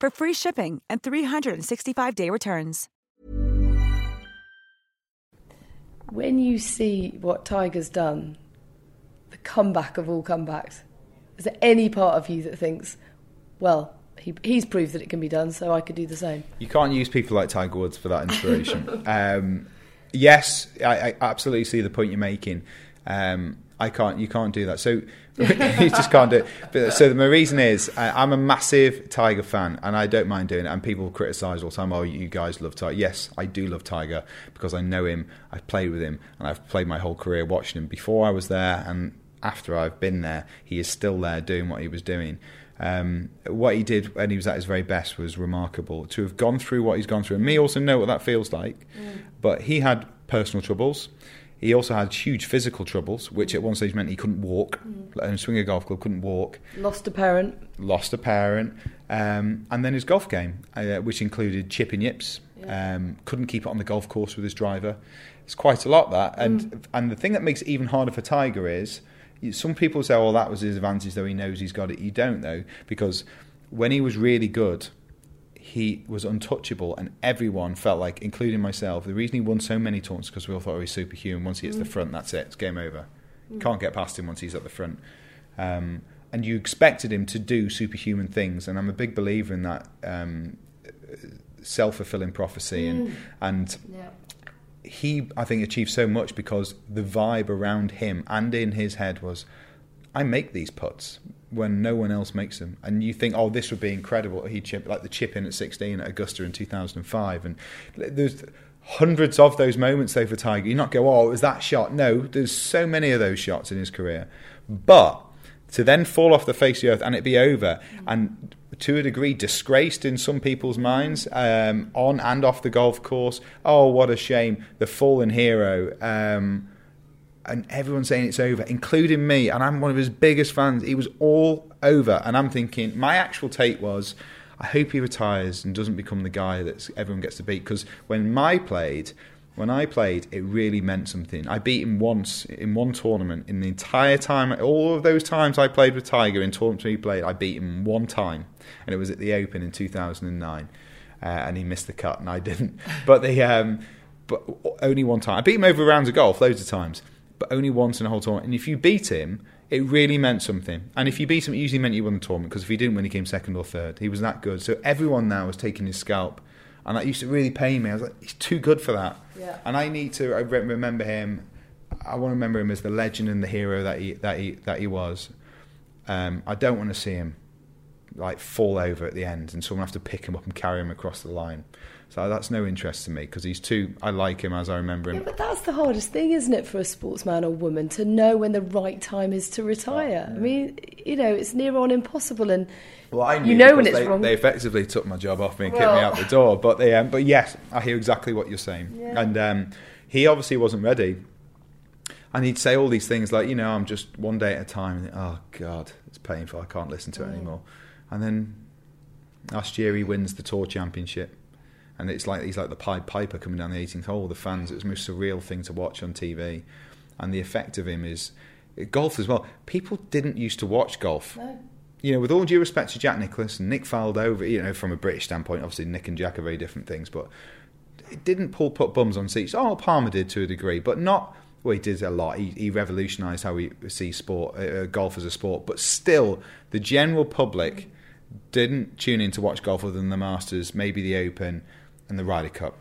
for free shipping and 365-day returns. When you see what Tiger's done, the comeback of all comebacks, is there any part of you that thinks, well, he, he's proved that it can be done, so I could do the same? You can't use people like Tiger Woods for that inspiration. um, yes, I, I absolutely see the point you're making. Um, I can't. You can't do that. So you just can't do it. But, so my reason is I, I'm a massive Tiger fan, and I don't mind doing it. And people criticise all the time. Oh, you guys love Tiger. Yes, I do love Tiger because I know him. I've played with him, and I've played my whole career watching him. Before I was there, and after I've been there, he is still there doing what he was doing. Um, what he did when he was at his very best was remarkable. To have gone through what he's gone through, and me also know what that feels like. Mm. But he had personal troubles. He also had huge physical troubles, which at one stage meant he couldn't walk. Mm. swing a golf club, couldn't walk. Lost a parent. Lost a parent. Um, and then his golf game, uh, which included chipping yips. Yeah. Um, couldn't keep it on the golf course with his driver. It's quite a lot that. And mm. and the thing that makes it even harder for Tiger is some people say, "Oh, that was his advantage, though he knows he's got it." You don't though, because when he was really good, he was untouchable, and everyone felt like, including myself, the reason he won so many tournaments because we all thought he was superhuman. Once he hits mm. the front, that's it; it's game over. Mm. Can't get past him once he's at the front. Um, and you expected him to do superhuman things, and I'm a big believer in that um, self-fulfilling prophecy, mm. and and. Yeah. He, I think, achieved so much because the vibe around him and in his head was, I make these putts when no one else makes them. And you think, oh, this would be incredible. He chip like the chip in at 16 at Augusta in 2005. And there's hundreds of those moments though for Tiger. You not go, oh, it was that shot. No, there's so many of those shots in his career. But to then fall off the face of the earth and it be over and to a degree disgraced in some people's minds um, on and off the golf course. Oh, what a shame. The fallen hero. Um, and everyone's saying it's over, including me, and I'm one of his biggest fans. He was all over, and I'm thinking my actual take was, I hope he retires and doesn't become the guy that everyone gets to beat. Because when my played, when I played, it really meant something. I beat him once in one tournament. In the entire time, all of those times I played with Tiger in tournaments he played, I beat him one time, and it was at the Open in 2009. Uh, and he missed the cut, and I didn't. But the um, but only one time. I beat him over rounds of golf loads of times but only once in a whole tournament. And if you beat him, it really meant something. And if you beat him, it usually meant you won the tournament because if he didn't win, he came second or third. He was that good. So everyone now was taking his scalp. And that used to really pain me. I was like, he's too good for that. Yeah. And I need to I remember him. I want to remember him as the legend and the hero that he that he that he was. Um, I don't want to see him like fall over at the end and someone have to pick him up and carry him across the line. So that's no interest to me because he's too. I like him as I remember him. Yeah, but that's the hardest thing, isn't it, for a sportsman or woman to know when the right time is to retire? Oh, yeah. I mean, you know, it's near on impossible, and well, I you know when it's they, wrong. They effectively took my job off me and well. kicked me out the door. But they, um, but yes, I hear exactly what you're saying, yeah. and um, he obviously wasn't ready. And he'd say all these things like, you know, I'm just one day at a time. And, oh God, it's painful. I can't listen to it mm. anymore. And then last year he wins the tour championship and it's like he's like the Pied Piper coming down the 18th hole. The fans, it was the most surreal thing to watch on TV, and the effect of him is golf as well. People didn't used to watch golf. No. You know, with all due respect to Jack Nicklaus and Nick Faldo, you know, from a British standpoint, obviously Nick and Jack are very different things, but it didn't pull put bums on seats. Oh, Palmer did to a degree, but not. Well, he did a lot. He, he revolutionised how we see sport, uh, golf as a sport. But still, the general public didn't tune in to watch golf other than the Masters, maybe the Open and the Ryder Cup.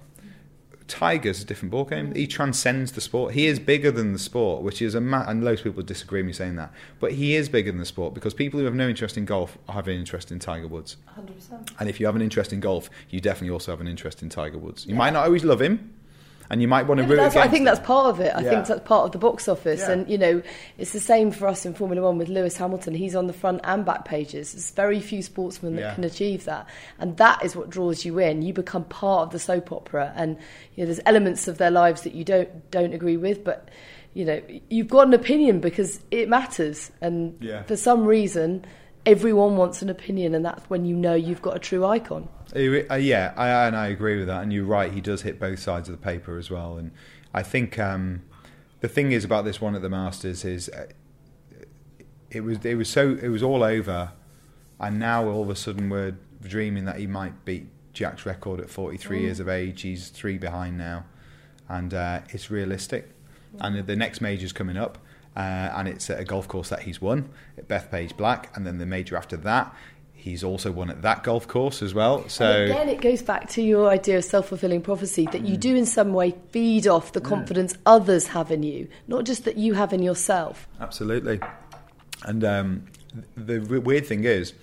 Tiger's a different ball game. He transcends the sport. He is bigger than the sport, which is a ma- and loads of people disagree with me saying that, but he is bigger than the sport because people who have no interest in golf have an interest in Tiger Woods. 100%. And if you have an interest in golf, you definitely also have an interest in Tiger Woods. You might not always love him, and you might want to Yeah, root that's, I think him. that's part of it. I Yeah. think that's part of the box office, Yeah. and you know, it's the same for us in Formula One with Lewis Hamilton. He's on the front and back pages. There's very few sportsmen that can achieve that, and that is what draws you in. You become part of the soap opera, and you know, there's elements of their lives that you don't don't agree with, but you know, you've got an opinion because it matters, and Yeah. for some reason. Everyone wants an opinion, and that's when you know you've got a true icon. Uh, yeah, I, and I agree with that. And you're right; he does hit both sides of the paper as well. And I think um, the thing is about this one at the Masters is uh, it was it was so it was all over, and now all of a sudden we're dreaming that he might beat Jack's record at 43 years of age. He's three behind now, and uh, it's realistic. And the next major's coming up, uh, and it's at a golf course that he's won at Bethpage Black, and then the major after that. He's also won at that golf course as well. So And again, it goes back to your idea of self fulfilling prophecy that you do in some way feed off the confidence others have in you, not just that you have in yourself. Absolutely. And um, the weird thing is,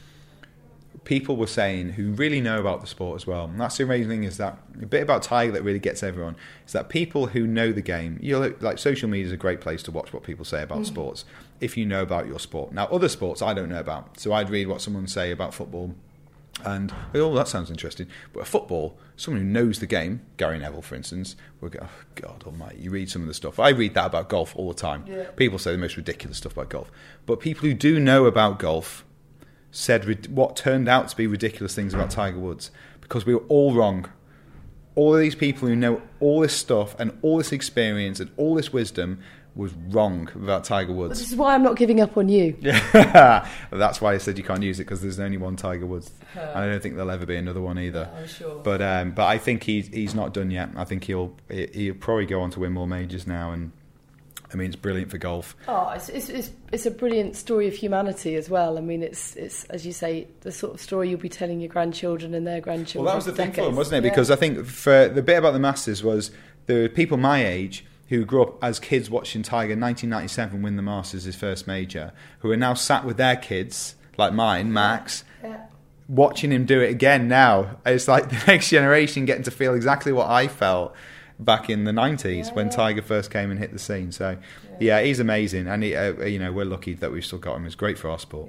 people were saying who really know about the sport as well. And that's the amazing thing is that a bit about Tiger that really gets everyone is that people who know the game. You know, like social media is a great place to watch what people say about mm. sports if you know about your sport. Now, other sports I don't know about, so I'd read what someone say about football. And oh, that sounds interesting. But a football, someone who knows the game, Gary Neville, for instance, will go, oh, God Almighty. You read some of the stuff. I read that about golf all the time. People say the most ridiculous stuff about golf, but people who do know about golf said what turned out to be ridiculous things about Tiger Woods because we were all wrong. All of these people who know all this stuff and all this experience and all this wisdom was wrong about Tiger Woods. This is why I'm not giving up on you. Yeah, that's why I said you can't use it because there's only one Tiger Woods, and I don't think there'll ever be another one either. I'm sure. But um, but I think he's he's not done yet. I think he'll he'll probably go on to win more majors now, and I mean it's brilliant for golf. Oh, it's, it's, it's, it's a brilliant story of humanity as well. I mean, it's, it's, as you say, the sort of story you'll be telling your grandchildren and their grandchildren. Well, that was the thing for decades. wasn't it? Yeah. Because I think for the bit about the Masters was there were people my age who grew up as kids watching Tiger 1997 win the Masters, his first major, who are now sat with their kids, like mine, Max, Yeah. watching him do it again now. It's like the next generation getting to feel exactly what I felt back in the 90s when Tiger first came and hit the scene. So, yeah, he's amazing. And, he, uh, you know, we're lucky that we've still got him. It's great for our sport.